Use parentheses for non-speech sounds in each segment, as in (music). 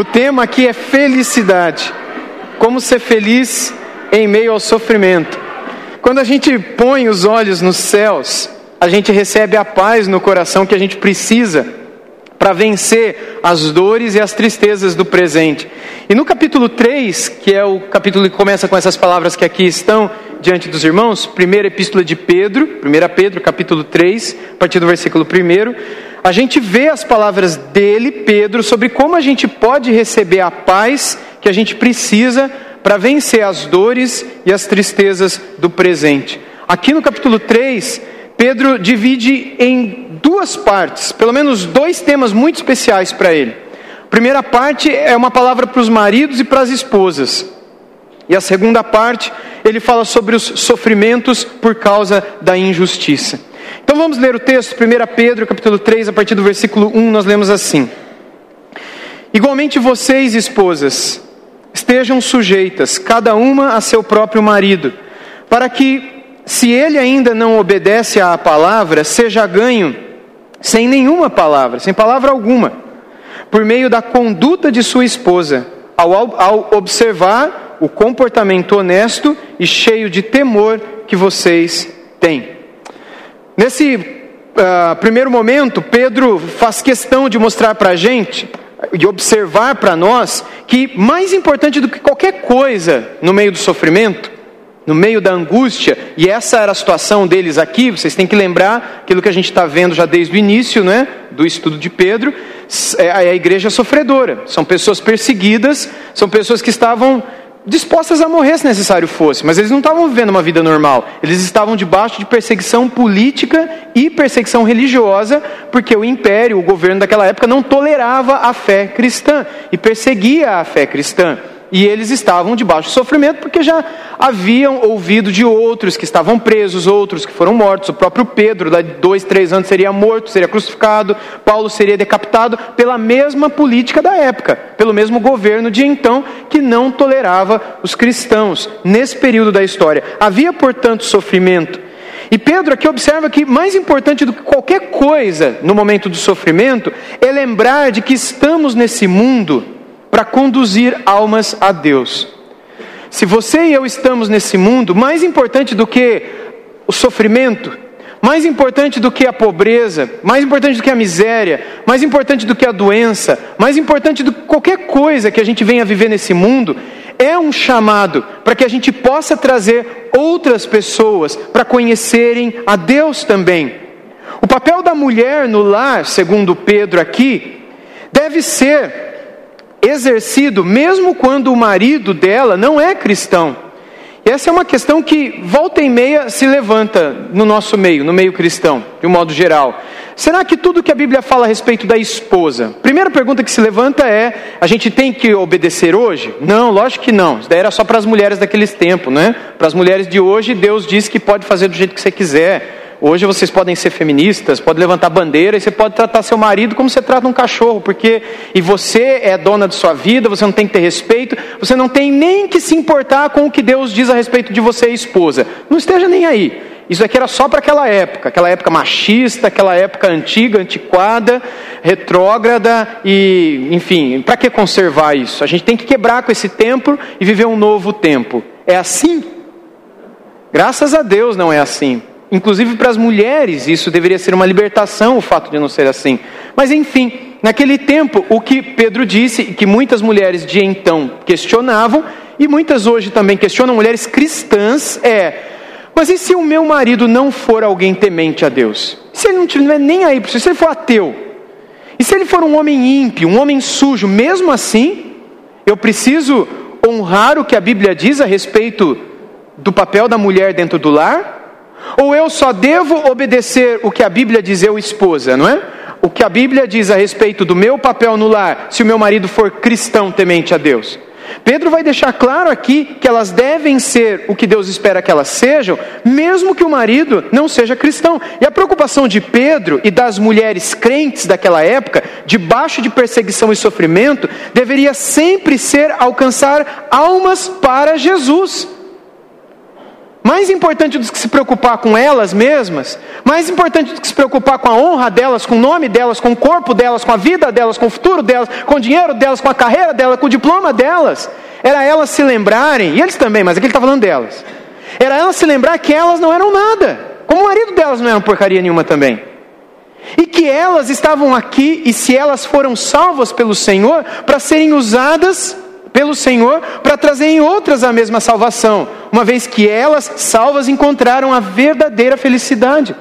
O tema aqui é felicidade. Como ser feliz em meio ao sofrimento. Quando a gente põe os olhos nos céus, a gente recebe a paz no coração que a gente precisa para vencer as dores e as tristezas do presente. E no capítulo 3, que é o capítulo que começa com essas palavras que aqui estão diante dos irmãos, primeira epístola de Pedro, 1 Pedro, capítulo 3, a partir do versículo 1, a gente vê as palavras dele, Pedro, sobre como a gente pode receber a paz que a gente precisa para vencer as dores e as tristezas do presente. Aqui no capítulo 3, Pedro divide em duas partes, pelo menos dois temas muito especiais para ele. A primeira parte é uma palavra para os maridos e para as esposas. E a segunda parte, ele fala sobre os sofrimentos por causa da injustiça. Então vamos ler o texto, 1 Pedro, capítulo 3, a partir do versículo 1, nós lemos assim: Igualmente vocês, esposas, estejam sujeitas, cada uma a seu próprio marido, para que se ele ainda não obedece à palavra, seja ganho sem nenhuma palavra, sem palavra alguma, por meio da conduta de sua esposa, ao, ao observar o comportamento honesto e cheio de temor que vocês têm. Nesse uh, primeiro momento, Pedro faz questão de mostrar para a gente e observar para nós que mais importante do que qualquer coisa no meio do sofrimento no meio da angústia, e essa era a situação deles aqui, vocês têm que lembrar aquilo que a gente está vendo já desde o início né, do estudo de Pedro, é, é a igreja sofredora, são pessoas perseguidas, são pessoas que estavam dispostas a morrer se necessário fosse, mas eles não estavam vivendo uma vida normal, eles estavam debaixo de perseguição política e perseguição religiosa, porque o império, o governo daquela época não tolerava a fé cristã e perseguia a fé cristã. E eles estavam debaixo de sofrimento porque já haviam ouvido de outros que estavam presos, outros que foram mortos. O próprio Pedro, de dois, três anos, seria morto, seria crucificado. Paulo seria decapitado pela mesma política da época, pelo mesmo governo de então, que não tolerava os cristãos nesse período da história. Havia, portanto, sofrimento. E Pedro aqui observa que mais importante do que qualquer coisa no momento do sofrimento é lembrar de que estamos nesse mundo para conduzir almas a Deus. Se você e eu estamos nesse mundo, mais importante do que o sofrimento, mais importante do que a pobreza, mais importante do que a miséria, mais importante do que a doença, mais importante do que qualquer coisa que a gente venha viver nesse mundo, é um chamado para que a gente possa trazer outras pessoas para conhecerem a Deus também. O papel da mulher no lar, segundo Pedro aqui, deve ser exercido mesmo quando o marido dela não é cristão. E essa é uma questão que volta e meia se levanta no nosso meio, no meio cristão, de um modo geral. Será que tudo que a Bíblia fala a respeito da esposa? Primeira pergunta que se levanta é: a gente tem que obedecer hoje? Não, lógico que não. Isso daí era só para as mulheres daqueles tempos, né? Para as mulheres de hoje, Deus diz que pode fazer do jeito que você quiser. Hoje vocês podem ser feministas, podem levantar bandeira e você pode tratar seu marido como você trata um cachorro, porque e você é dona de sua vida, você não tem que ter respeito, você não tem nem que se importar com o que Deus diz a respeito de você, esposa. Não esteja nem aí. Isso aqui era só para aquela época, aquela época machista, aquela época antiga, antiquada, retrógrada e, enfim, para que conservar isso? A gente tem que quebrar com esse tempo e viver um novo tempo. É assim? Graças a Deus não é assim. Inclusive para as mulheres, isso deveria ser uma libertação, o fato de não ser assim. Mas enfim, naquele tempo, o que Pedro disse, que muitas mulheres de então questionavam, e muitas hoje também questionam, mulheres cristãs, é: mas e se o meu marido não for alguém temente a Deus? Se ele não tiver nem aí para se ele for ateu? E se ele for um homem ímpio, um homem sujo, mesmo assim, eu preciso honrar o que a Bíblia diz a respeito do papel da mulher dentro do lar? Ou eu só devo obedecer o que a Bíblia diz, eu esposa, não é? O que a Bíblia diz a respeito do meu papel no lar, se o meu marido for cristão temente a Deus. Pedro vai deixar claro aqui que elas devem ser o que Deus espera que elas sejam, mesmo que o marido não seja cristão. E a preocupação de Pedro e das mulheres crentes daquela época, debaixo de perseguição e sofrimento, deveria sempre ser alcançar almas para Jesus. Mais importante do que se preocupar com elas mesmas, mais importante do que se preocupar com a honra delas, com o nome delas, com o corpo delas, com a vida delas, com o futuro delas, com o dinheiro delas, com a carreira delas, com o diploma delas, era elas se lembrarem, e eles também, mas aqui ele está falando delas, era elas se lembrar que elas não eram nada, como o marido delas não era porcaria nenhuma também. E que elas estavam aqui, e se elas foram salvas pelo Senhor, para serem usadas pelo Senhor para trazerem outras a mesma salvação, uma vez que elas, salvas, encontraram a verdadeira felicidade,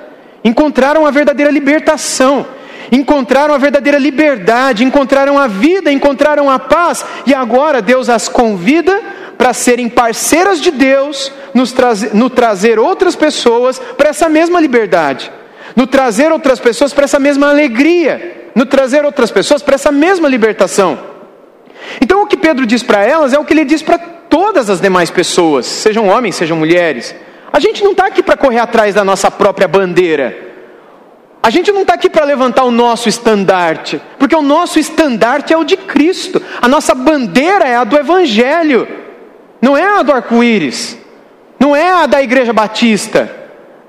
encontraram a verdadeira libertação, encontraram a verdadeira liberdade, encontraram a vida, encontraram a paz, e agora Deus as convida para serem parceiras de Deus, nos trazer, no trazer outras pessoas para essa mesma liberdade, no trazer outras pessoas para essa mesma alegria, no trazer outras pessoas para essa mesma libertação. Então o que Pedro diz para elas é o que ele diz para todas as demais pessoas, sejam homens, sejam mulheres. A gente não está aqui para correr atrás da nossa própria bandeira. A gente não está aqui para levantar o nosso estandarte, porque o nosso estandarte é o de Cristo. A nossa bandeira é a do Evangelho, não é a do arco-íris, não é a da Igreja Batista,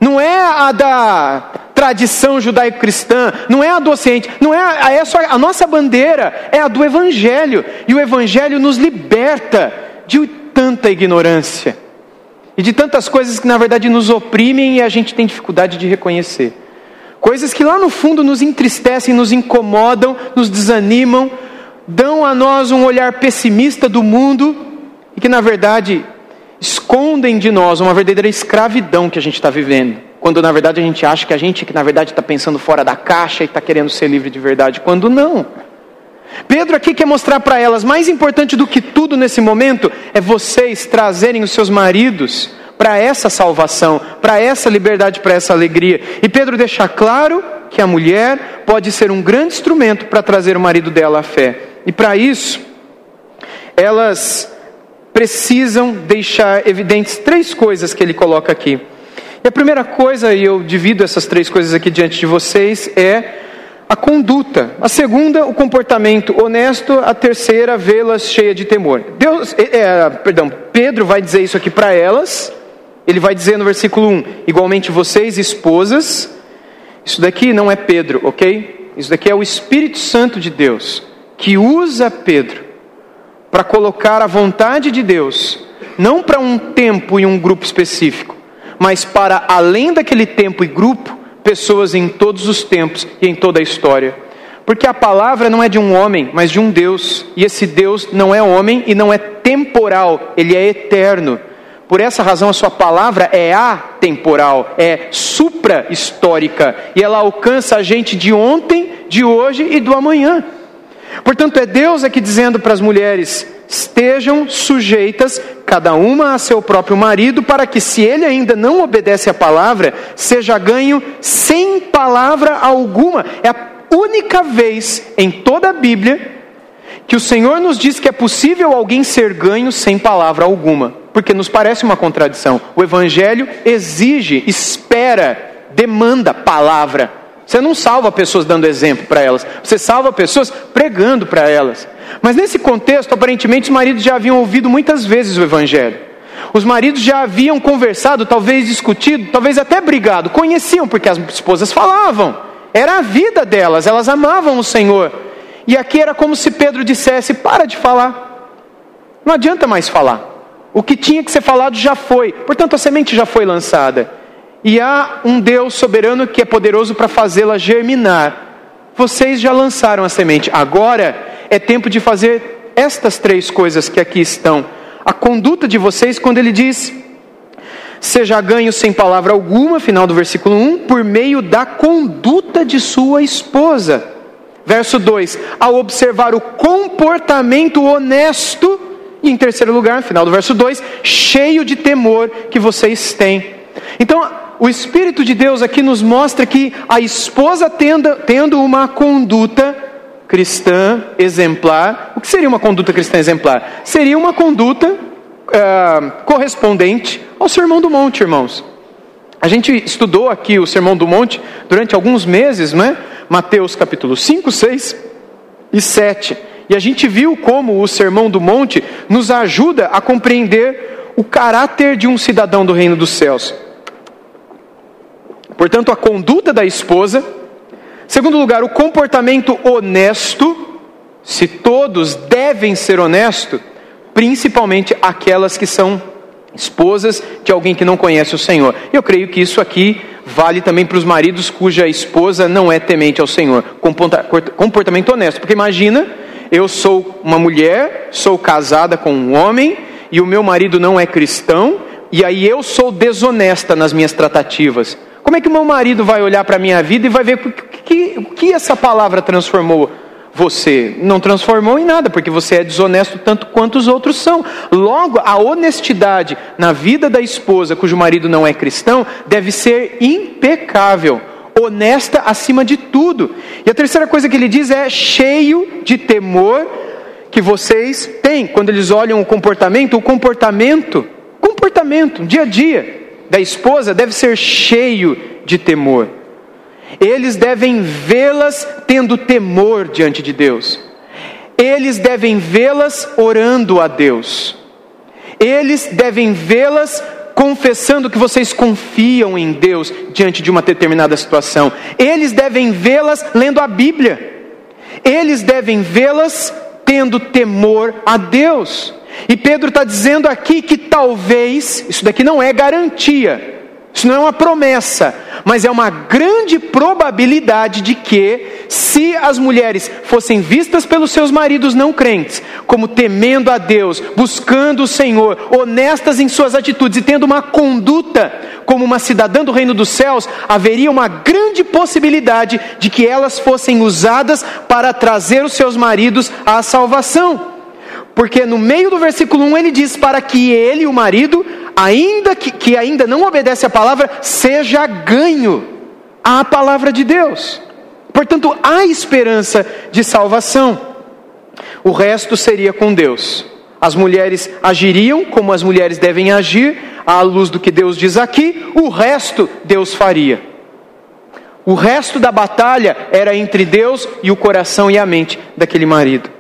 não é a da tradição judaico-cristã, não é a do Ocidente, não é a, é só, a nossa bandeira é a do Evangelho, e o Evangelho nos liberta de tanta ignorância e de tantas coisas que na verdade nos oprimem e a gente tem dificuldade de reconhecer. Coisas que lá no fundo nos entristecem, nos incomodam, nos desanimam, dão a nós um olhar pessimista do mundo e que na verdade escondem de nós uma verdadeira escravidão que a gente está vivendo quando na verdade a gente acha que a gente que na verdade está pensando fora da caixa e está querendo ser livre de verdade, quando não. Pedro aqui quer mostrar para elas, mais importante do que tudo nesse momento, é vocês trazerem os seus maridos para essa salvação, para essa liberdade, para essa alegria. E Pedro deixa claro que a mulher pode ser um grande instrumento para trazer o marido dela à fé. E para isso, elas precisam deixar evidentes três coisas que ele coloca aqui. E a primeira coisa, e eu divido essas três coisas aqui diante de vocês, é a conduta. A segunda, o comportamento honesto. A terceira, vê-las cheia de temor. Deus, é, é, perdão, Pedro vai dizer isso aqui para elas. Ele vai dizer no versículo 1: igualmente vocês, esposas. Isso daqui não é Pedro, ok? Isso daqui é o Espírito Santo de Deus que usa Pedro para colocar a vontade de Deus, não para um tempo e um grupo específico, mas para além daquele tempo e grupo, pessoas em todos os tempos e em toda a história. Porque a palavra não é de um homem, mas de um Deus, e esse Deus não é homem e não é temporal, ele é eterno. Por essa razão, a sua palavra é atemporal, é supra-histórica, e ela alcança a gente de ontem, de hoje e do amanhã. Portanto, é Deus aqui dizendo para as mulheres: estejam sujeitas, cada uma a seu próprio marido, para que, se ele ainda não obedece à palavra, seja ganho sem palavra alguma. É a única vez em toda a Bíblia que o Senhor nos diz que é possível alguém ser ganho sem palavra alguma, porque nos parece uma contradição. O Evangelho exige, espera, demanda palavra. Você não salva pessoas dando exemplo para elas, você salva pessoas pregando para elas. Mas nesse contexto, aparentemente, os maridos já haviam ouvido muitas vezes o Evangelho. Os maridos já haviam conversado, talvez discutido, talvez até brigado. Conheciam, porque as esposas falavam. Era a vida delas, elas amavam o Senhor. E aqui era como se Pedro dissesse: para de falar. Não adianta mais falar. O que tinha que ser falado já foi. Portanto, a semente já foi lançada e há um Deus soberano que é poderoso para fazê-la germinar. Vocês já lançaram a semente, agora é tempo de fazer estas três coisas que aqui estão. A conduta de vocês, quando ele diz: seja ganho sem palavra alguma, final do versículo 1, por meio da conduta de sua esposa. Verso 2: ao observar o comportamento honesto, e em terceiro lugar, final do verso 2, cheio de temor que vocês têm. Então, o Espírito de Deus aqui nos mostra que a esposa tendo, tendo uma conduta cristã exemplar, o que seria uma conduta cristã exemplar? Seria uma conduta uh, correspondente ao Sermão do Monte, irmãos. A gente estudou aqui o Sermão do Monte durante alguns meses, não é? Mateus capítulo 5, 6 e 7. E a gente viu como o Sermão do Monte nos ajuda a compreender o caráter de um cidadão do reino dos céus. Portanto, a conduta da esposa. Segundo lugar, o comportamento honesto. Se todos devem ser honestos, principalmente aquelas que são esposas de alguém que não conhece o Senhor. Eu creio que isso aqui vale também para os maridos cuja esposa não é temente ao Senhor. Comportamento honesto, porque imagina, eu sou uma mulher, sou casada com um homem e o meu marido não é cristão, e aí eu sou desonesta nas minhas tratativas. Como é que o meu marido vai olhar para a minha vida e vai ver o que, o que essa palavra transformou você? Não transformou em nada, porque você é desonesto tanto quanto os outros são. Logo, a honestidade na vida da esposa cujo marido não é cristão deve ser impecável, honesta acima de tudo. E a terceira coisa que ele diz é cheio de temor que vocês têm. Quando eles olham o comportamento, o comportamento, comportamento, dia a dia da esposa deve ser cheio de temor. Eles devem vê-las tendo temor diante de Deus. Eles devem vê-las orando a Deus. Eles devem vê-las confessando que vocês confiam em Deus diante de uma determinada situação. Eles devem vê-las lendo a Bíblia. Eles devem vê-las tendo temor a Deus. E Pedro está dizendo aqui que talvez, isso daqui não é garantia, isso não é uma promessa, mas é uma grande probabilidade de que, se as mulheres fossem vistas pelos seus maridos não crentes, como temendo a Deus, buscando o Senhor, honestas em suas atitudes e tendo uma conduta como uma cidadã do reino dos céus, haveria uma grande possibilidade de que elas fossem usadas para trazer os seus maridos à salvação. Porque no meio do versículo 1 ele diz: para que ele, o marido, ainda que, que ainda não obedece à palavra, seja ganho à palavra de Deus. Portanto, há esperança de salvação. O resto seria com Deus. As mulheres agiriam como as mulheres devem agir, à luz do que Deus diz aqui, o resto Deus faria. O resto da batalha era entre Deus e o coração e a mente daquele marido.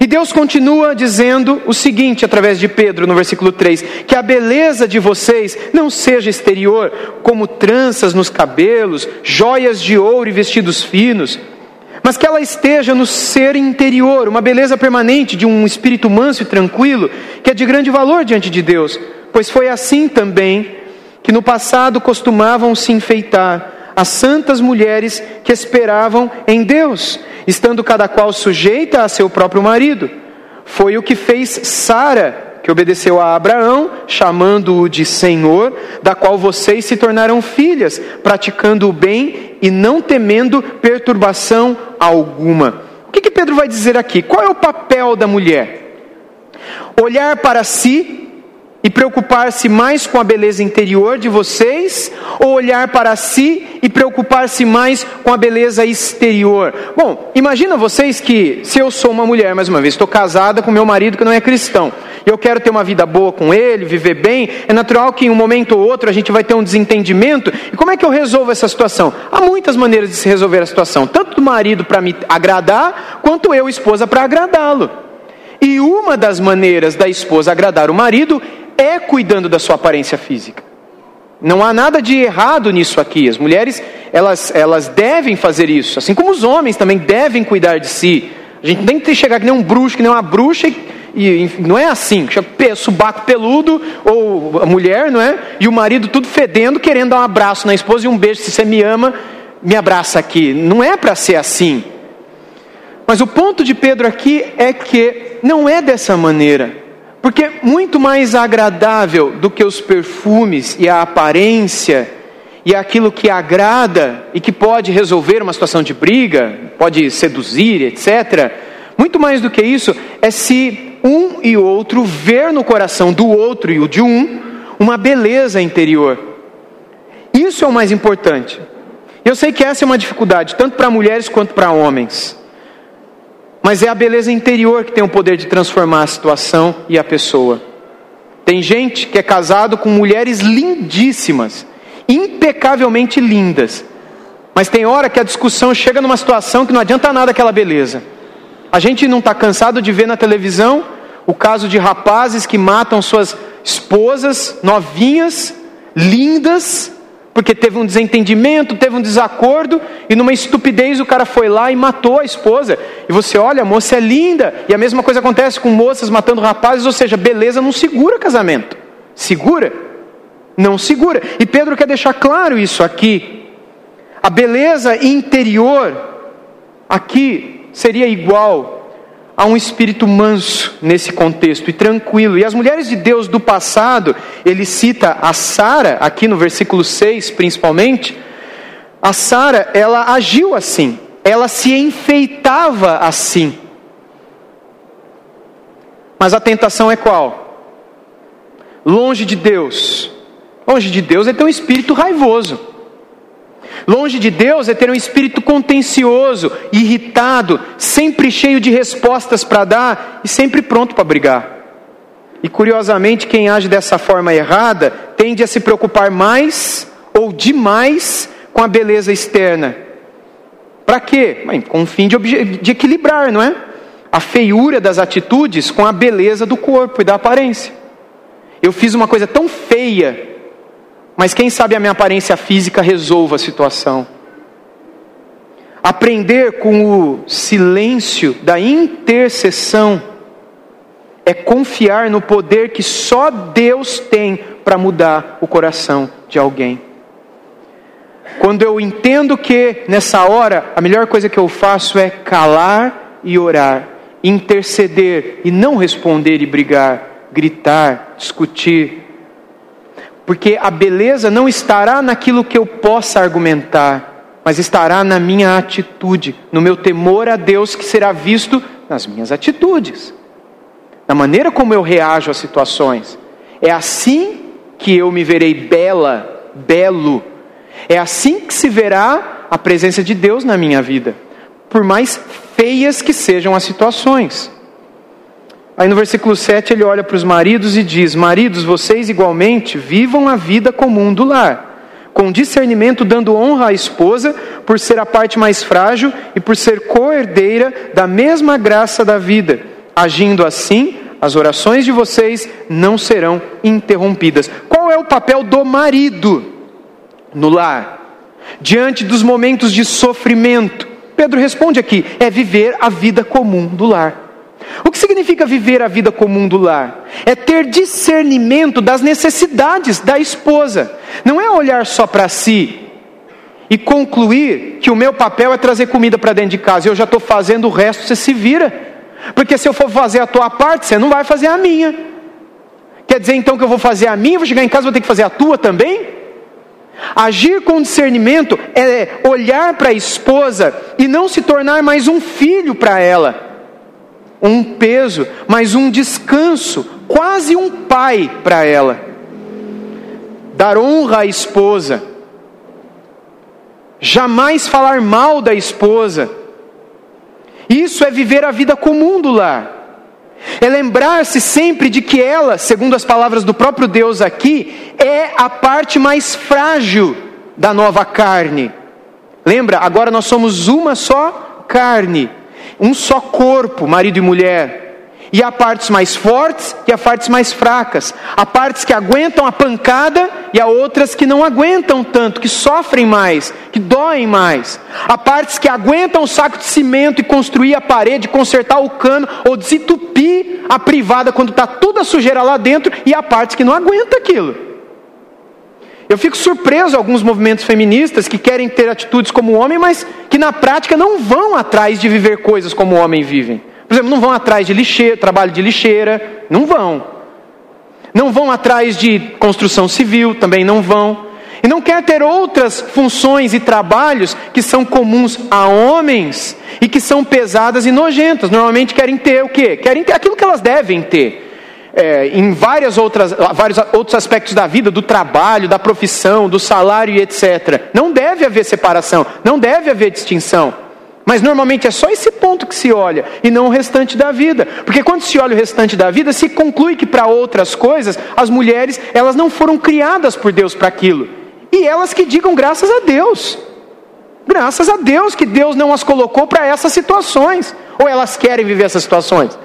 E Deus continua dizendo o seguinte, através de Pedro, no versículo 3: que a beleza de vocês não seja exterior, como tranças nos cabelos, joias de ouro e vestidos finos, mas que ela esteja no ser interior, uma beleza permanente de um espírito manso e tranquilo, que é de grande valor diante de Deus, pois foi assim também que no passado costumavam se enfeitar as santas mulheres que esperavam em Deus estando cada qual sujeita a seu próprio marido. Foi o que fez Sara, que obedeceu a Abraão, chamando-o de Senhor, da qual vocês se tornaram filhas, praticando o bem e não temendo perturbação alguma. O que, que Pedro vai dizer aqui? Qual é o papel da mulher? Olhar para si e preocupar-se mais com a beleza interior de vocês, ou olhar para si e preocupar-se mais com a beleza exterior? Bom, imagina vocês que, se eu sou uma mulher, mais uma vez, estou casada com meu marido que não é cristão, e eu quero ter uma vida boa com ele, viver bem, é natural que em um momento ou outro a gente vai ter um desentendimento, e como é que eu resolvo essa situação? Há muitas maneiras de se resolver a situação, tanto do marido para me agradar, quanto eu, esposa, para agradá-lo. E uma das maneiras da esposa agradar o marido é cuidando da sua aparência física. Não há nada de errado nisso aqui. As mulheres, elas, elas devem fazer isso, assim como os homens também devem cuidar de si. A gente tem que chegar que nem um bruxo, que nem uma bruxa, e, e não é assim, subaco peludo, ou a mulher, não é? E o marido tudo fedendo, querendo dar um abraço na esposa e um beijo, se você me ama, me abraça aqui. Não é para ser assim. Mas o ponto de Pedro aqui é que não é dessa maneira. Porque muito mais agradável do que os perfumes e a aparência e aquilo que agrada e que pode resolver uma situação de briga, pode seduzir, etc. Muito mais do que isso é se um e outro ver no coração do outro e o de um uma beleza interior. Isso é o mais importante. Eu sei que essa é uma dificuldade, tanto para mulheres quanto para homens. Mas é a beleza interior que tem o poder de transformar a situação e a pessoa. Tem gente que é casado com mulheres lindíssimas, impecavelmente lindas. Mas tem hora que a discussão chega numa situação que não adianta nada aquela beleza. A gente não está cansado de ver na televisão o caso de rapazes que matam suas esposas novinhas, lindas, porque teve um desentendimento, teve um desacordo, e numa estupidez o cara foi lá e matou a esposa. E você olha, a moça é linda, e a mesma coisa acontece com moças matando rapazes, ou seja, beleza não segura casamento. Segura? Não segura. E Pedro quer deixar claro isso aqui. A beleza interior aqui seria igual a um espírito manso nesse contexto e tranquilo. E as mulheres de Deus do passado, ele cita a Sara, aqui no versículo 6 principalmente. A Sara, ela agiu assim, ela se enfeitava assim. Mas a tentação é qual? Longe de Deus. Longe de Deus é ter um espírito raivoso. Longe de Deus é ter um espírito contencioso, irritado, sempre cheio de respostas para dar e sempre pronto para brigar. E curiosamente, quem age dessa forma errada tende a se preocupar mais ou demais com a beleza externa. Para quê? Com o fim de, de equilibrar, não é? A feiura das atitudes com a beleza do corpo e da aparência. Eu fiz uma coisa tão feia mas quem sabe a minha aparência física resolva a situação. Aprender com o silêncio da intercessão é confiar no poder que só Deus tem para mudar o coração de alguém. Quando eu entendo que nessa hora a melhor coisa que eu faço é calar e orar, interceder e não responder e brigar, gritar, discutir, porque a beleza não estará naquilo que eu possa argumentar, mas estará na minha atitude, no meu temor a Deus que será visto nas minhas atitudes, na maneira como eu reajo às situações. É assim que eu me verei bela, belo. É assim que se verá a presença de Deus na minha vida, por mais feias que sejam as situações. Aí no versículo 7 ele olha para os maridos e diz: Maridos, vocês igualmente vivam a vida comum do lar, com discernimento, dando honra à esposa, por ser a parte mais frágil e por ser co-herdeira da mesma graça da vida. Agindo assim, as orações de vocês não serão interrompidas. Qual é o papel do marido no lar? Diante dos momentos de sofrimento, Pedro responde aqui: é viver a vida comum do lar. O que significa viver a vida comum do lar? É ter discernimento das necessidades da esposa. Não é olhar só para si e concluir que o meu papel é trazer comida para dentro de casa eu já estou fazendo o resto, você se vira. Porque se eu for fazer a tua parte, você não vai fazer a minha. Quer dizer então que eu vou fazer a minha, vou chegar em casa vou ter que fazer a tua também? Agir com discernimento é olhar para a esposa e não se tornar mais um filho para ela um peso, mas um descanso, quase um pai para ela. Dar honra à esposa, jamais falar mal da esposa. Isso é viver a vida comum do lar. É lembrar-se sempre de que ela, segundo as palavras do próprio Deus aqui, é a parte mais frágil da nova carne. Lembra? Agora nós somos uma só carne um só corpo, marido e mulher. E há partes mais fortes e há partes mais fracas. Há partes que aguentam a pancada e há outras que não aguentam tanto, que sofrem mais, que doem mais. Há partes que aguentam o saco de cimento e construir a parede, consertar o cano ou desentupir a privada quando está toda a sujeira lá dentro, e há partes que não aguentam aquilo. Eu fico surpreso alguns movimentos feministas que querem ter atitudes como homem, mas que na prática não vão atrás de viver coisas como o homem vive. Por exemplo, não vão atrás de lixeira, trabalho de lixeira, não vão. Não vão atrás de construção civil, também não vão. E não quer ter outras funções e trabalhos que são comuns a homens e que são pesadas e nojentas. Normalmente querem ter o quê? Querem ter aquilo que elas devem ter é, em várias outras, vários outros aspectos da vida, do trabalho, da profissão, do salário e etc. Não deve haver separação, não deve haver distinção. Mas normalmente é só esse ponto que se olha e não o restante da vida. Porque quando se olha o restante da vida, se conclui que para outras coisas, as mulheres, elas não foram criadas por Deus para aquilo. E elas que digam graças a Deus. Graças a Deus que Deus não as colocou para essas situações. Ou elas querem viver essas situações?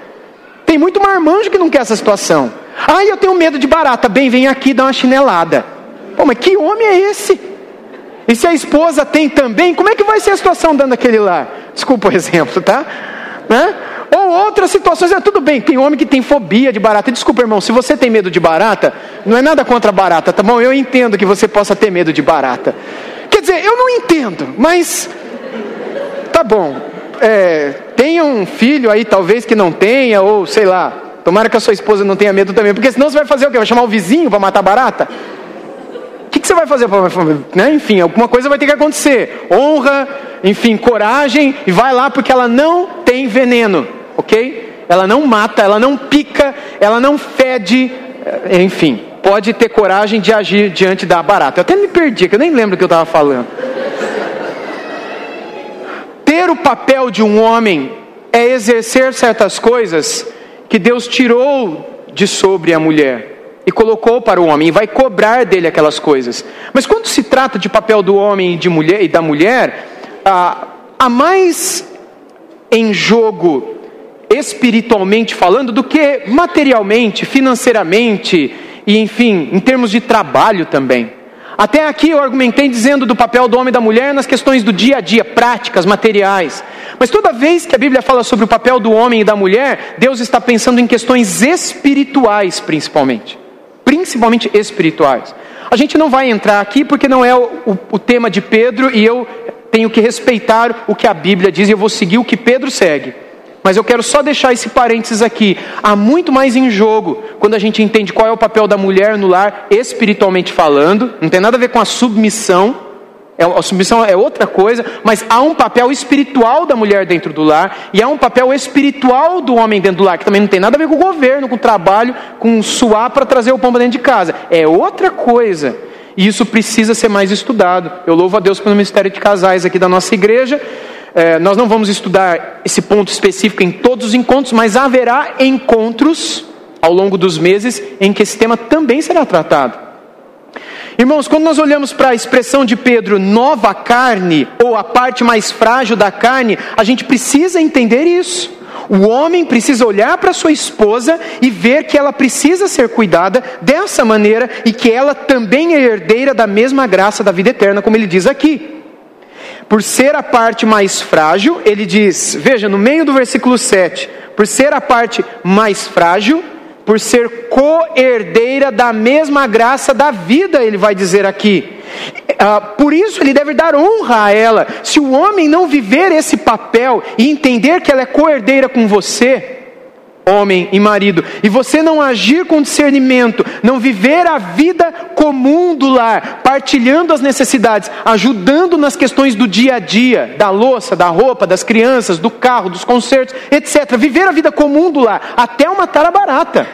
Tem muito marmanjo que não quer essa situação. Ah, eu tenho medo de barata. Bem, vem aqui dar uma chinelada. Pô, mas que homem é esse? E se a esposa tem também, como é que vai ser a situação dando aquele lá? Desculpa o exemplo, tá? Né? Ou outras situações, é tudo bem, tem homem que tem fobia de barata. Desculpa, irmão, se você tem medo de barata, não é nada contra barata, tá bom? Eu entendo que você possa ter medo de barata. Quer dizer, eu não entendo, mas tá bom. É, tenha um filho aí, talvez que não tenha, ou sei lá, tomara que a sua esposa não tenha medo também, porque senão você vai fazer o quê? Vai chamar o vizinho para matar barata? O que, que você vai fazer? Né? Enfim, alguma coisa vai ter que acontecer. Honra, enfim, coragem, e vai lá porque ela não tem veneno ok? Ela não mata, ela não pica, ela não fede, eh, enfim, pode ter coragem de agir diante da barata. Eu até me perdi, que eu nem lembro o que eu estava falando. O papel de um homem é exercer certas coisas que Deus tirou de sobre a mulher e colocou para o homem e vai cobrar dele aquelas coisas. Mas quando se trata de papel do homem e de mulher e da mulher, a mais em jogo espiritualmente falando do que materialmente, financeiramente e, enfim, em termos de trabalho também. Até aqui eu argumentei dizendo do papel do homem e da mulher nas questões do dia a dia, práticas, materiais. Mas toda vez que a Bíblia fala sobre o papel do homem e da mulher, Deus está pensando em questões espirituais, principalmente. Principalmente espirituais. A gente não vai entrar aqui porque não é o, o, o tema de Pedro e eu tenho que respeitar o que a Bíblia diz e eu vou seguir o que Pedro segue. Mas eu quero só deixar esse parênteses aqui. Há muito mais em jogo quando a gente entende qual é o papel da mulher no lar, espiritualmente falando. Não tem nada a ver com a submissão. É, a submissão é outra coisa, mas há um papel espiritual da mulher dentro do lar e há um papel espiritual do homem dentro do lar, que também não tem nada a ver com o governo, com o trabalho, com suar para trazer o pão para dentro de casa. É outra coisa. E isso precisa ser mais estudado. Eu louvo a Deus pelo ministério de casais aqui da nossa igreja é, nós não vamos estudar esse ponto específico em todos os encontros, mas haverá encontros ao longo dos meses em que esse tema também será tratado. Irmãos, quando nós olhamos para a expressão de Pedro, nova carne, ou a parte mais frágil da carne, a gente precisa entender isso. O homem precisa olhar para sua esposa e ver que ela precisa ser cuidada dessa maneira e que ela também é herdeira da mesma graça da vida eterna, como ele diz aqui por ser a parte mais frágil, ele diz, veja, no meio do versículo 7, por ser a parte mais frágil, por ser co-herdeira da mesma graça da vida, ele vai dizer aqui. Ah, por isso ele deve dar honra a ela. Se o homem não viver esse papel e entender que ela é co-herdeira com você, homem e marido, e você não agir com discernimento, não viver a vida comum do lar, partilhando as necessidades, ajudando nas questões do dia a dia, da louça, da roupa, das crianças, do carro, dos concertos, etc. Viver a vida comum do lar, até uma tara barata.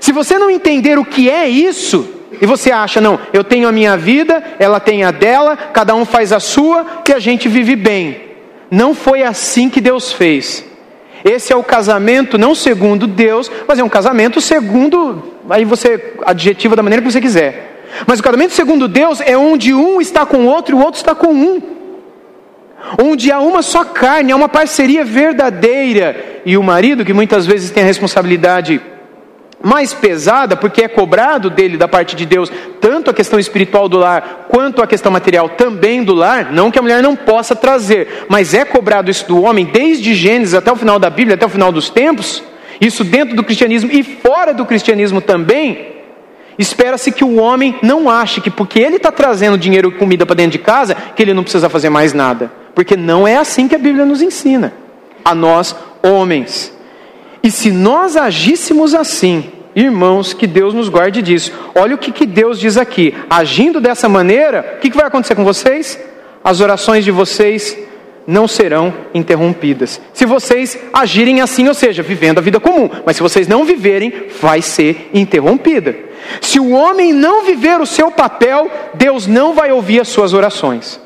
Se você não entender o que é isso, e você acha, não, eu tenho a minha vida, ela tem a dela, cada um faz a sua e a gente vive bem. Não foi assim que Deus fez. Esse é o casamento não segundo Deus, mas é um casamento segundo, aí você adjetiva da maneira que você quiser. Mas o casamento segundo Deus é onde um está com o outro e o outro está com um. Onde há uma só carne, há uma parceria verdadeira. E o marido, que muitas vezes tem a responsabilidade mais pesada, porque é cobrado dele da parte de Deus, tanto a questão espiritual do lar, quanto a questão material também do lar, não que a mulher não possa trazer, mas é cobrado isso do homem desde Gênesis até o final da Bíblia, até o final dos tempos, isso dentro do cristianismo e fora do cristianismo também. Espera-se que o homem não ache que porque ele está trazendo dinheiro e comida para dentro de casa, que ele não precisa fazer mais nada. Porque não é assim que a Bíblia nos ensina. A nós, homens. E se nós agíssemos assim, irmãos, que Deus nos guarde disso. Olha o que, que Deus diz aqui. Agindo dessa maneira, o que, que vai acontecer com vocês? As orações de vocês não serão interrompidas. Se vocês agirem assim, ou seja, vivendo a vida comum, mas se vocês não viverem, vai ser interrompida. Se o homem não viver o seu papel, Deus não vai ouvir as suas orações.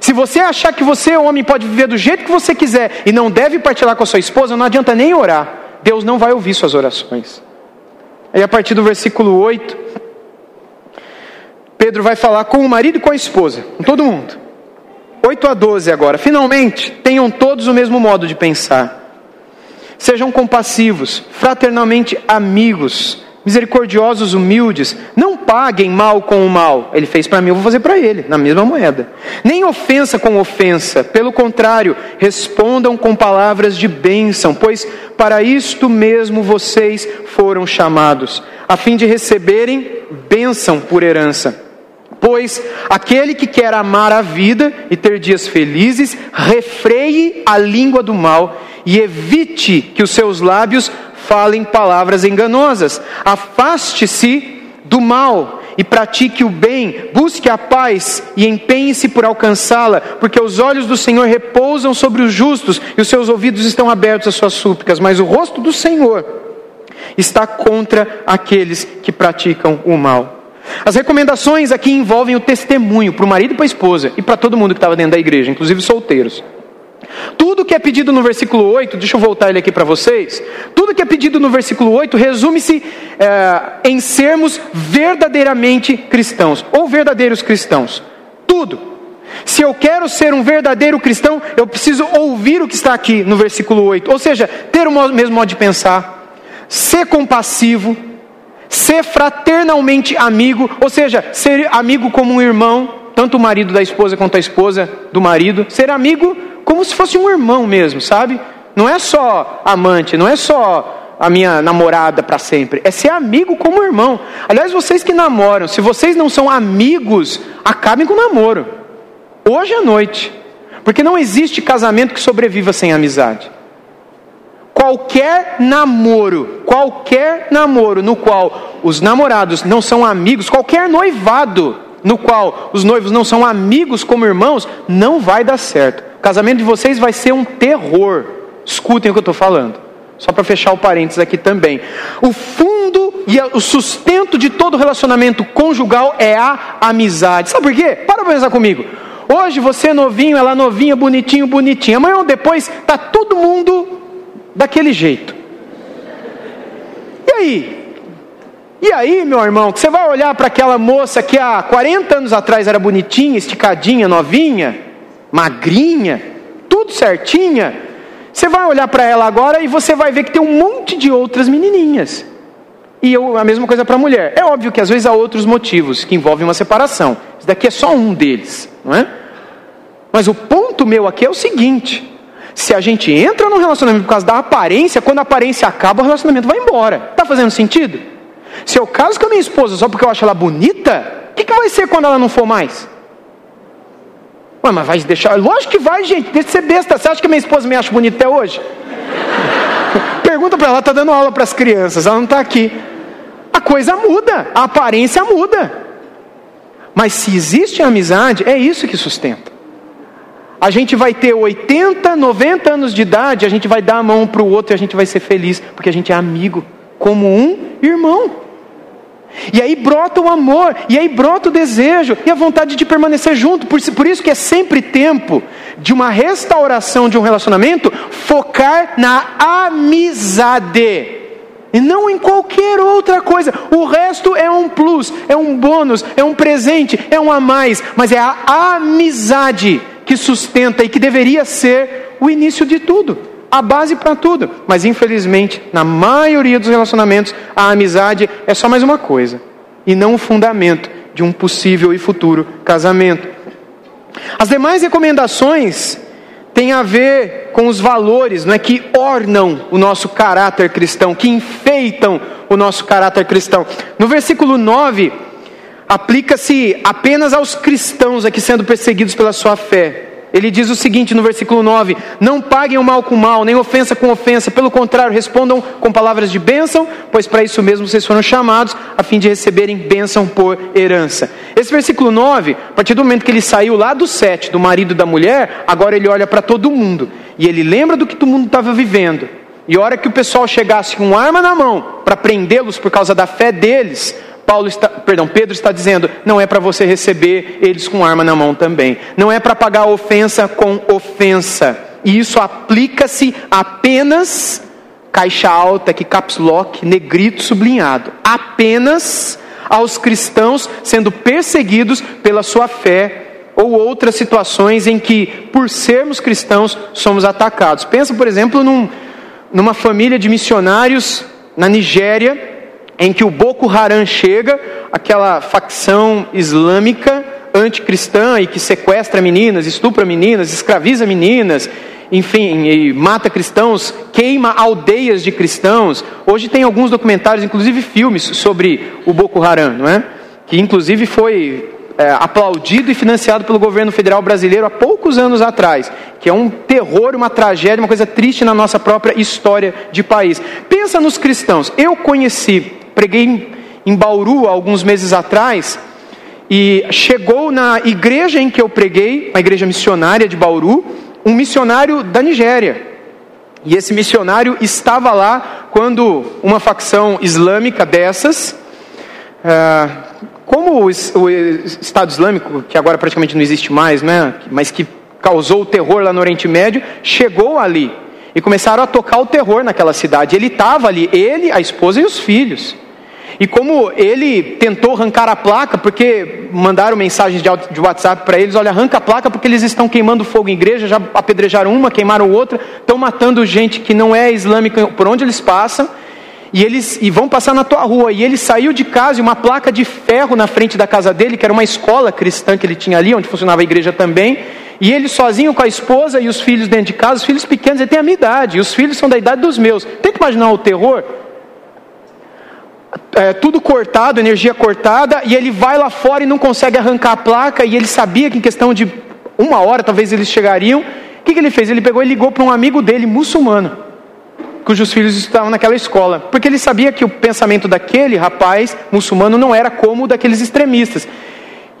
Se você achar que você, homem, pode viver do jeito que você quiser e não deve partilhar com a sua esposa, não adianta nem orar. Deus não vai ouvir suas orações. Aí a partir do versículo 8, Pedro vai falar com o marido e com a esposa, com todo mundo. 8 a 12 agora. Finalmente, tenham todos o mesmo modo de pensar. Sejam compassivos, fraternalmente amigos, misericordiosos, humildes, não paguem mal com o mal. Ele fez para mim, eu vou fazer para ele, na mesma moeda. Nem ofensa com ofensa, pelo contrário, respondam com palavras de bênção, pois para isto mesmo vocês foram chamados, a fim de receberem bênção por herança. Pois aquele que quer amar a vida e ter dias felizes, refreie a língua do mal e evite que os seus lábios falem palavras enganosas. Afaste-se do mal e pratique o bem, busque a paz e empenhe-se por alcançá-la, porque os olhos do Senhor repousam sobre os justos e os seus ouvidos estão abertos às suas súplicas, mas o rosto do Senhor está contra aqueles que praticam o mal. As recomendações aqui envolvem o testemunho para o marido e para a esposa e para todo mundo que estava dentro da igreja, inclusive solteiros. Tudo que é pedido no versículo 8, deixa eu voltar ele aqui para vocês. Tudo que é pedido no versículo 8 resume-se é, em sermos verdadeiramente cristãos, ou verdadeiros cristãos. Tudo. Se eu quero ser um verdadeiro cristão, eu preciso ouvir o que está aqui no versículo 8. Ou seja, ter o mesmo modo de pensar, ser compassivo, ser fraternalmente amigo, ou seja, ser amigo como um irmão, tanto o marido da esposa quanto a esposa do marido, ser amigo como se fosse um irmão mesmo, sabe? Não é só amante, não é só a minha namorada para sempre, é ser amigo como irmão. Aliás, vocês que namoram, se vocês não são amigos, acabem com o namoro. Hoje à noite. Porque não existe casamento que sobreviva sem amizade. Qualquer namoro, qualquer namoro no qual os namorados não são amigos, qualquer noivado no qual os noivos não são amigos como irmãos, não vai dar certo. O casamento de vocês vai ser um terror. Escutem o que eu estou falando. Só para fechar o parênteses aqui também. O fundo e o sustento de todo relacionamento conjugal é a amizade. Sabe por quê? Para pensar comigo. Hoje você é novinho, ela novinha, bonitinho, bonitinha. Amanhã ou depois tá todo mundo daquele jeito. E aí? E aí, meu irmão, que você vai olhar para aquela moça que há 40 anos atrás era bonitinha, esticadinha, novinha, magrinha, tudo certinha, você vai olhar para ela agora e você vai ver que tem um monte de outras menininhas. E eu, a mesma coisa para a mulher. É óbvio que às vezes há outros motivos que envolvem uma separação. Isso daqui é só um deles, não é? Mas o ponto meu aqui é o seguinte: se a gente entra no relacionamento por causa da aparência, quando a aparência acaba, o relacionamento vai embora. Está fazendo sentido? Se eu caso com a minha esposa só porque eu acho ela bonita, o que, que vai ser quando ela não for mais? Ué, mas vai deixar. Lógico que vai, gente. Deixa de ser besta. Você acha que minha esposa me acha bonita até hoje? (laughs) Pergunta para ela, está dando aula para as crianças, ela não está aqui. A coisa muda, a aparência muda. Mas se existe amizade, é isso que sustenta. A gente vai ter 80, 90 anos de idade, a gente vai dar a mão para o outro e a gente vai ser feliz, porque a gente é amigo, como um irmão. E aí brota o amor, e aí brota o desejo, e a vontade de permanecer junto. Por, por isso que é sempre tempo de uma restauração de um relacionamento, focar na amizade. E não em qualquer outra coisa. O resto é um plus, é um bônus, é um presente, é um a mais. Mas é a amizade que sustenta e que deveria ser o início de tudo a base para tudo. Mas infelizmente, na maioria dos relacionamentos, a amizade é só mais uma coisa e não o fundamento de um possível e futuro casamento. As demais recomendações têm a ver com os valores, não é que ornam o nosso caráter cristão, que enfeitam o nosso caráter cristão. No versículo 9, aplica-se apenas aos cristãos aqui sendo perseguidos pela sua fé. Ele diz o seguinte no versículo 9: Não paguem o mal com mal, nem ofensa com ofensa, pelo contrário, respondam com palavras de bênção, pois para isso mesmo vocês foram chamados, a fim de receberem bênção por herança. Esse versículo 9, a partir do momento que ele saiu lá do 7, do marido da mulher, agora ele olha para todo mundo, e ele lembra do que todo mundo estava vivendo. E a hora que o pessoal chegasse com arma na mão para prendê-los por causa da fé deles, Paulo está, perdão, Pedro está dizendo, não é para você receber eles com arma na mão também. Não é para pagar ofensa com ofensa. E isso aplica-se apenas caixa alta, que caps lock, negrito sublinhado, apenas aos cristãos sendo perseguidos pela sua fé ou outras situações em que, por sermos cristãos, somos atacados. Pensa, por exemplo, num, numa família de missionários na Nigéria em que o Boko Haram chega, aquela facção islâmica anticristã e que sequestra meninas, estupra meninas, escraviza meninas, enfim, mata cristãos, queima aldeias de cristãos. Hoje tem alguns documentários, inclusive filmes, sobre o Boko Haram, não é? Que inclusive foi é, aplaudido e financiado pelo governo federal brasileiro há poucos anos atrás, que é um terror, uma tragédia, uma coisa triste na nossa própria história de país. Pensa nos cristãos. Eu conheci preguei em Bauru alguns meses atrás, e chegou na igreja em que eu preguei, a igreja missionária de Bauru, um missionário da Nigéria. E esse missionário estava lá quando uma facção islâmica dessas, uh, como o, o, Estado Islâmico, que agora praticamente não existe mais, né, mas que causou o terror lá no Oriente Médio, chegou ali e começaram a tocar o terror naquela cidade. Ele estava ali, ele, a esposa e os filhos. E como ele tentou arrancar a placa, porque mandaram mensagens de WhatsApp para eles: olha, arranca a placa porque eles estão queimando fogo em igreja, já apedrejaram uma, queimaram outra, estão matando gente que não é islâmica por onde eles passam. E eles e vão passar na tua rua. E ele saiu de casa e uma placa de ferro na frente da casa dele, que era uma escola cristã que ele tinha ali, onde funcionava a igreja também. E ele sozinho com a esposa e os filhos dentro de casa, os filhos pequenos, ele tem a minha idade, os filhos são da idade dos meus. Tenta imaginar o terror é, tudo cortado, energia cortada, e ele vai lá fora e não consegue arrancar a placa, e ele sabia que em questão de uma hora talvez eles chegariam. O que, que ele fez? Ele pegou e ligou para um amigo dele, muçulmano, cujos filhos estavam naquela escola, porque ele sabia que o pensamento daquele rapaz muçulmano não era como o daqueles extremistas.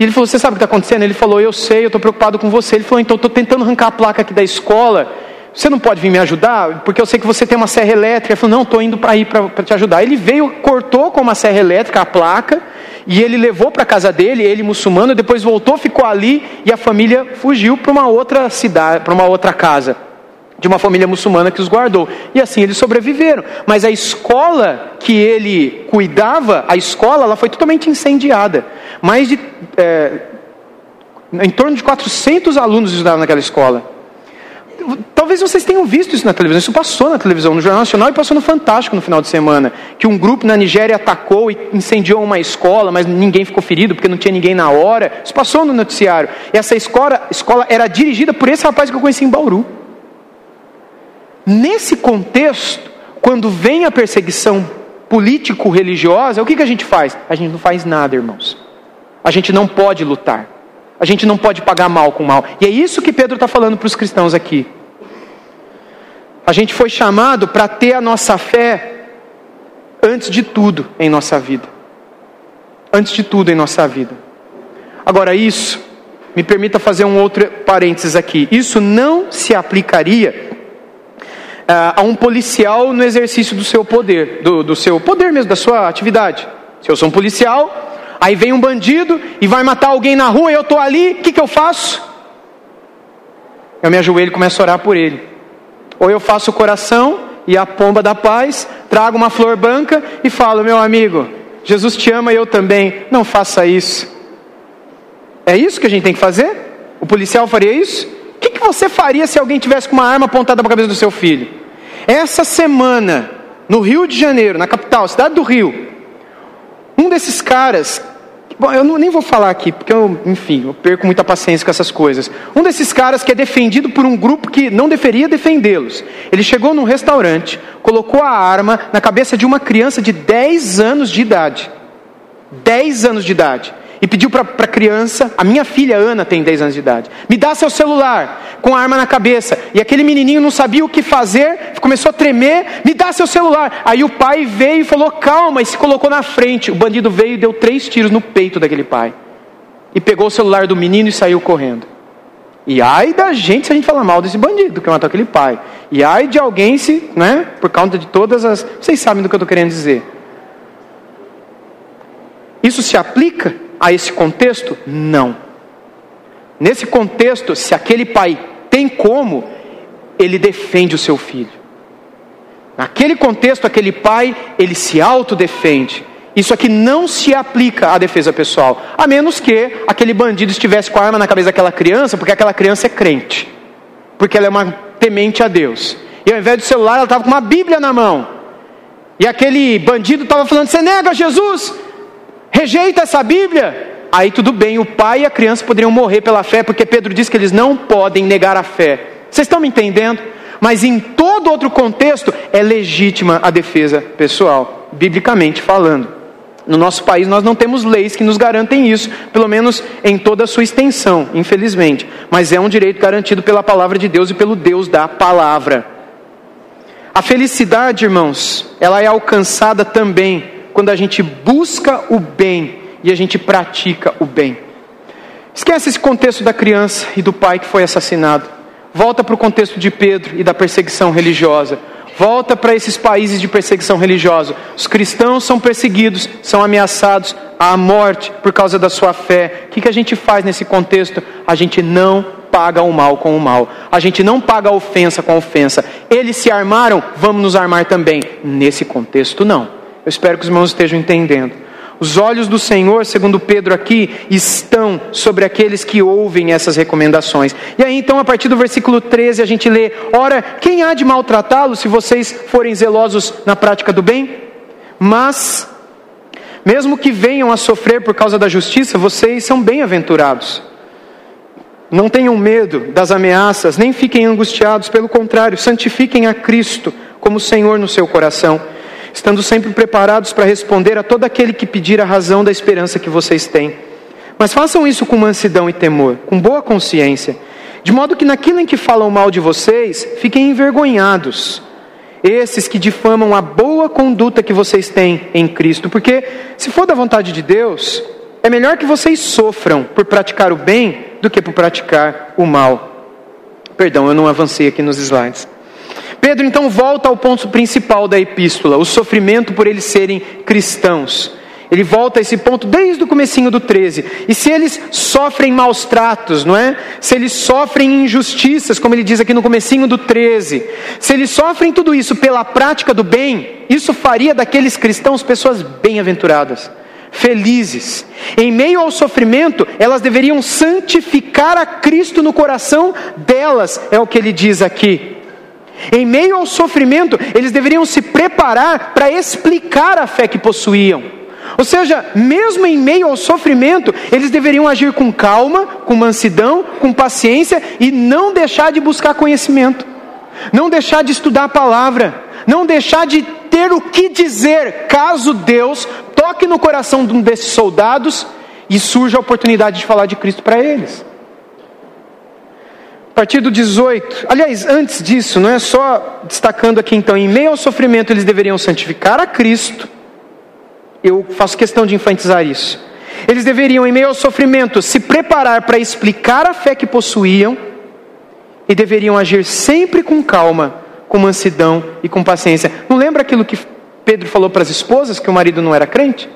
E ele falou: Você sabe o que está acontecendo? Ele falou: Eu sei, eu estou preocupado com você. Ele falou: Então, estou tentando arrancar a placa aqui da escola você não pode vir me ajudar? Porque eu sei que você tem uma serra elétrica. Ele falou: Não, estou indo para ir para te ajudar. Ele veio, cortou com uma serra elétrica a placa, e ele levou para casa dele, ele muçulmano, depois voltou, ficou ali, e a família fugiu para uma outra cidade, para uma outra casa, de uma família muçulmana que os guardou. E assim eles sobreviveram. Mas a escola que ele cuidava, a escola, ela foi totalmente incendiada. Mais de. É, em torno de 400 alunos estudavam naquela escola. Talvez vocês tenham visto isso na televisão, isso passou na televisão, no Jornal Nacional e passou no Fantástico no final de semana. Que um grupo na Nigéria atacou e incendiou uma escola, mas ninguém ficou ferido porque não tinha ninguém na hora. Isso passou no noticiário. E essa escola, escola era dirigida por esse rapaz que eu conheci em Bauru. Nesse contexto, quando vem a perseguição político-religiosa, o que, que a gente faz? A gente não faz nada, irmãos. A gente não pode lutar. A gente não pode pagar mal com mal. E é isso que Pedro está falando para os cristãos aqui. A gente foi chamado para ter a nossa fé antes de tudo em nossa vida. Antes de tudo em nossa vida. Agora, isso, me permita fazer um outro parênteses aqui. Isso não se aplicaria uh, a um policial no exercício do seu poder, do, do seu poder mesmo, da sua atividade. Se eu sou um policial, Aí vem um bandido e vai matar alguém na rua eu estou ali, o que, que eu faço? Eu me ajoelho e começo a orar por ele. Ou eu faço o coração e a pomba da paz, trago uma flor branca e falo, meu amigo, Jesus te ama e eu também. Não faça isso. É isso que a gente tem que fazer? O policial faria isso? O que, que você faria se alguém tivesse com uma arma apontada para a cabeça do seu filho? Essa semana, no Rio de Janeiro, na capital, cidade do Rio, um desses caras Bom, eu não, nem vou falar aqui, porque eu, enfim, eu perco muita paciência com essas coisas. Um desses caras que é defendido por um grupo que não deveria defendê-los. Ele chegou num restaurante, colocou a arma na cabeça de uma criança de 10 anos de idade. 10 anos de idade e pediu para a criança, a minha filha Ana tem 10 anos de idade, me dá seu celular com a arma na cabeça. E aquele menininho não sabia o que fazer, começou a tremer, me dá seu celular. Aí o pai veio e falou, calma, e se colocou na frente. O bandido veio e deu três tiros no peito daquele pai. E pegou o celular do menino e saiu correndo. E ai da gente se a gente falar mal desse bandido que matou aquele pai. E ai de alguém se, né, por causa de todas as. Vocês sabem do que eu estou querendo dizer. Isso se aplica a esse contexto? Não. Nesse contexto, se aquele pai tem como, ele defende o seu filho. Naquele contexto, aquele pai, ele se autodefende. Isso aqui não se aplica à defesa pessoal, a menos que aquele bandido estivesse com a arma na cabeça daquela criança, porque aquela criança é crente, porque ela é uma temente a Deus. E ao invés do celular, ela estava com uma Bíblia na mão. e aquele bandido estava falando: Você nega Jesus? Rejeita essa Bíblia? Aí tudo bem, o pai e a criança poderiam morrer pela fé, porque Pedro diz que eles não podem negar a fé. Vocês estão me entendendo? Mas em todo outro contexto é legítima a defesa pessoal, biblicamente falando. No nosso país nós não temos leis que nos garantem isso, pelo menos em toda a sua extensão, infelizmente. Mas é um direito garantido pela palavra de Deus e pelo Deus da palavra. A felicidade, irmãos, ela é alcançada também quando a gente busca o bem e a gente pratica o bem. Esquece esse contexto da criança e do pai que foi assassinado. Volta para o contexto de Pedro e da perseguição religiosa. Volta para esses países de perseguição religiosa. Os cristãos são perseguidos, são ameaçados à morte por causa da sua fé. O que, que a gente faz nesse contexto? A gente não paga o mal com o mal. A gente não paga a ofensa com a ofensa. Eles se armaram, vamos nos armar também. Nesse contexto, não. Eu espero que os irmãos estejam entendendo. Os olhos do Senhor, segundo Pedro aqui, estão sobre aqueles que ouvem essas recomendações. E aí então, a partir do versículo 13, a gente lê: Ora, quem há de maltratá-los se vocês forem zelosos na prática do bem? Mas, mesmo que venham a sofrer por causa da justiça, vocês são bem-aventurados. Não tenham medo das ameaças, nem fiquem angustiados, pelo contrário, santifiquem a Cristo como Senhor no seu coração estando sempre preparados para responder a todo aquele que pedir a razão da esperança que vocês têm. Mas façam isso com mansidão e temor, com boa consciência, de modo que naquilo em que falam mal de vocês, fiquem envergonhados. Esses que difamam a boa conduta que vocês têm em Cristo, porque se for da vontade de Deus, é melhor que vocês sofram por praticar o bem do que por praticar o mal. Perdão, eu não avancei aqui nos slides. Pedro então volta ao ponto principal da epístola, o sofrimento por eles serem cristãos. Ele volta a esse ponto desde o comecinho do 13. E se eles sofrem maus tratos, não é? Se eles sofrem injustiças, como ele diz aqui no comecinho do 13, se eles sofrem tudo isso pela prática do bem, isso faria daqueles cristãos pessoas bem-aventuradas, felizes. Em meio ao sofrimento, elas deveriam santificar a Cristo no coração delas, é o que ele diz aqui. Em meio ao sofrimento, eles deveriam se preparar para explicar a fé que possuíam. Ou seja, mesmo em meio ao sofrimento, eles deveriam agir com calma, com mansidão, com paciência e não deixar de buscar conhecimento, não deixar de estudar a palavra, não deixar de ter o que dizer caso Deus toque no coração de um desses soldados e surja a oportunidade de falar de Cristo para eles partir do 18. Aliás, antes disso, não é só destacando aqui então, em meio ao sofrimento eles deveriam santificar a Cristo. Eu faço questão de enfatizar isso. Eles deveriam, em meio ao sofrimento, se preparar para explicar a fé que possuíam e deveriam agir sempre com calma, com mansidão e com paciência. Não lembra aquilo que Pedro falou para as esposas, que o marido não era crente?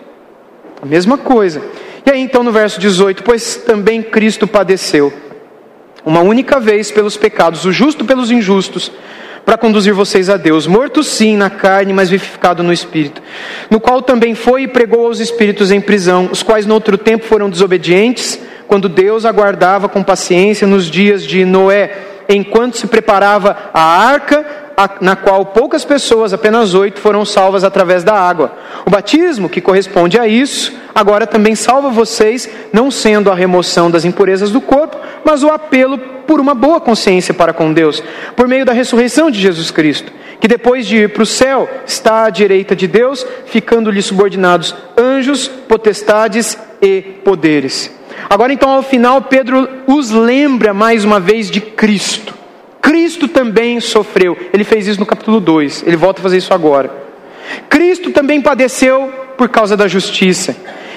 A mesma coisa. E aí então no verso 18: Pois também Cristo padeceu uma única vez pelos pecados, o justo pelos injustos, para conduzir vocês a Deus, morto sim na carne, mas vivificado no espírito, no qual também foi e pregou aos espíritos em prisão, os quais no outro tempo foram desobedientes, quando Deus aguardava com paciência nos dias de Noé, enquanto se preparava a arca na qual poucas pessoas, apenas oito, foram salvas através da água. O batismo, que corresponde a isso, agora também salva vocês, não sendo a remoção das impurezas do corpo, mas o apelo por uma boa consciência para com Deus, por meio da ressurreição de Jesus Cristo, que depois de ir para o céu está à direita de Deus, ficando-lhe subordinados anjos, potestades e poderes. Agora, então, ao final, Pedro os lembra mais uma vez de Cristo. Cristo também sofreu. Ele fez isso no capítulo 2. Ele volta a fazer isso agora. Cristo também padeceu por causa da justiça.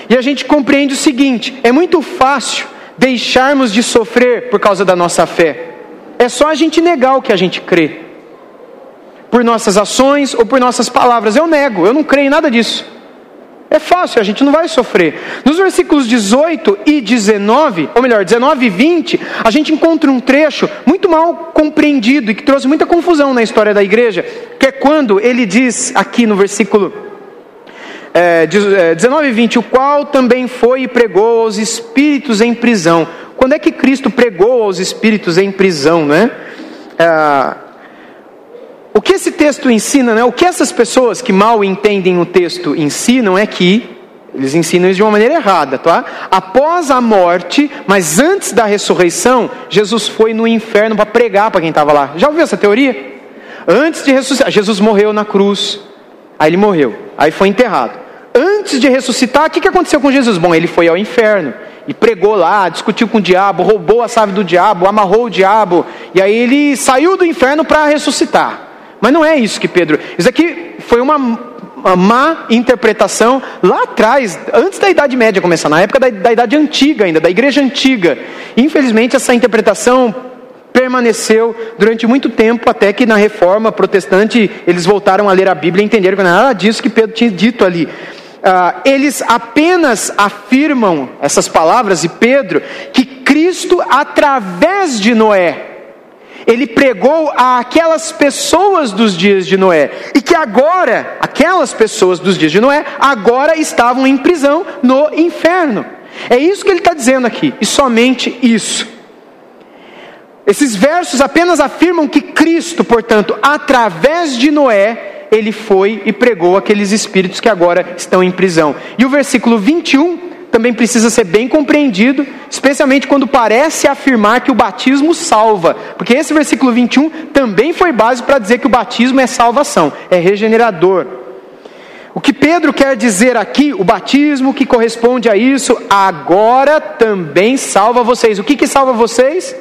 E a gente compreende o seguinte: é muito fácil deixarmos de sofrer por causa da nossa fé. É só a gente negar o que a gente crê. Por nossas ações ou por nossas palavras. Eu nego, eu não creio em nada disso. É fácil, a gente não vai sofrer. Nos versículos 18 e 19, ou melhor, 19 e 20, a gente encontra um trecho muito mal compreendido e que trouxe muita confusão na história da igreja, que é quando ele diz aqui no versículo é, 19 e 20, o qual também foi e pregou aos espíritos em prisão. Quando é que Cristo pregou aos espíritos em prisão, não é? é O que esse texto ensina, né? o que essas pessoas que mal entendem o texto ensinam é que, eles ensinam isso de uma maneira errada, tá? Após a morte, mas antes da ressurreição, Jesus foi no inferno para pregar para quem estava lá. Já ouviu essa teoria? Antes de ressuscitar, Jesus morreu na cruz. Aí ele morreu, aí foi enterrado. Antes de ressuscitar, o que aconteceu com Jesus? Bom, ele foi ao inferno e pregou lá, discutiu com o diabo, roubou a chave do diabo, amarrou o diabo, e aí ele saiu do inferno para ressuscitar. Mas não é isso que Pedro. Isso aqui foi uma, uma, má interpretação lá atrás, antes da Idade Média começar, na época da, da Idade Antiga ainda, da Igreja Antiga. Infelizmente, essa interpretação permaneceu durante muito tempo, até que na reforma protestante eles voltaram a ler a Bíblia e entenderam que nada disso que Pedro tinha dito ali. Uh, eles apenas afirmam essas palavras de Pedro que Cristo, através de Noé, ele pregou a aquelas pessoas dos dias de Noé, e que agora, aquelas pessoas dos dias de Noé, agora estavam em prisão no inferno. É isso que ele está dizendo aqui, e somente isso. Esses versos apenas afirmam que Cristo, portanto, através de Noé, ele foi e pregou aqueles espíritos que agora estão em prisão. E o versículo 21 também precisa ser bem compreendido, especialmente quando parece afirmar que o batismo salva, porque esse versículo 21 também foi base para dizer que o batismo é salvação, é regenerador. O que Pedro quer dizer aqui, o batismo que corresponde a isso, agora também salva vocês. O que, que salva vocês?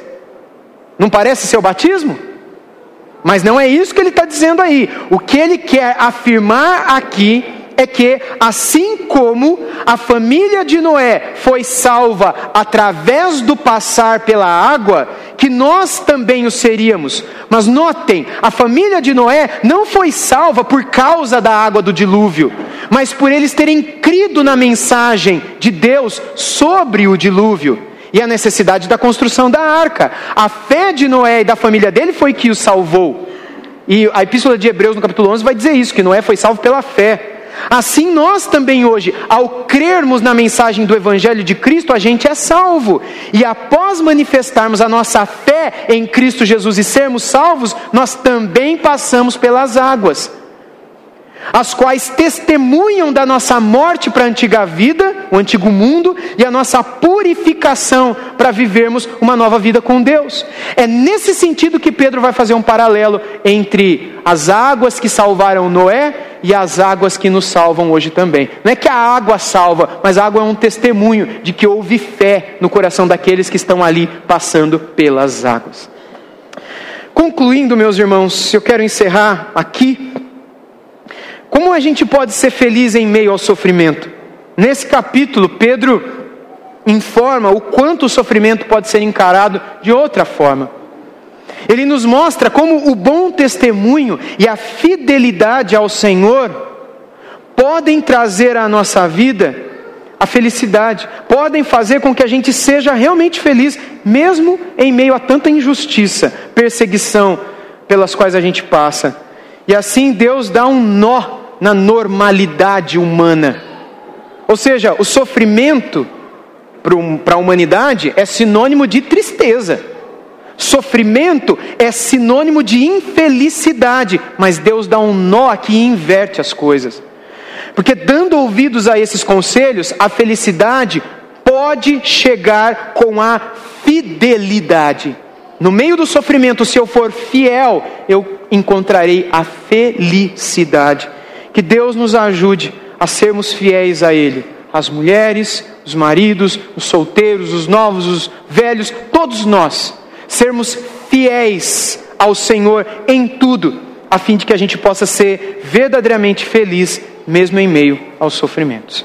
Não parece ser o batismo? Mas não é isso que ele está dizendo aí. O que ele quer afirmar aqui é que, assim como a família de Noé foi salva através do passar pela água, que nós também o seríamos. Mas notem, a família de Noé não foi salva por causa da água do dilúvio, mas por eles terem crido na mensagem de Deus sobre o dilúvio e a necessidade da construção da arca. A fé de Noé e da família dele foi que o salvou. E a epístola de Hebreus, no capítulo 11, vai dizer isso: que Noé foi salvo pela fé. Assim, nós também hoje, ao crermos na mensagem do Evangelho de Cristo, a gente é salvo. E após manifestarmos a nossa fé em Cristo Jesus e sermos salvos, nós também passamos pelas águas as quais testemunham da nossa morte para a antiga vida, o antigo mundo, e a nossa purificação para vivermos uma nova vida com Deus. É nesse sentido que Pedro vai fazer um paralelo entre as águas que salvaram Noé e as águas que nos salvam hoje também. Não é que a água salva, mas a água é um testemunho de que houve fé no coração daqueles que estão ali passando pelas águas. Concluindo, meus irmãos, eu quero encerrar aqui como a gente pode ser feliz em meio ao sofrimento? Nesse capítulo, Pedro informa o quanto o sofrimento pode ser encarado de outra forma. Ele nos mostra como o bom testemunho e a fidelidade ao Senhor podem trazer à nossa vida a felicidade, podem fazer com que a gente seja realmente feliz, mesmo em meio a tanta injustiça, perseguição pelas quais a gente passa. E assim Deus dá um nó na normalidade humana. Ou seja, o sofrimento para a humanidade é sinônimo de tristeza. Sofrimento é sinônimo de infelicidade, mas Deus dá um nó aqui e inverte as coisas. Porque dando ouvidos a esses conselhos, a felicidade pode chegar com a fidelidade. No meio do sofrimento, se eu for fiel, eu encontrarei a felicidade. Que Deus nos ajude a sermos fiéis a Ele. As mulheres, os maridos, os solteiros, os novos, os velhos, todos nós, sermos fiéis ao Senhor em tudo, a fim de que a gente possa ser verdadeiramente feliz, mesmo em meio aos sofrimentos.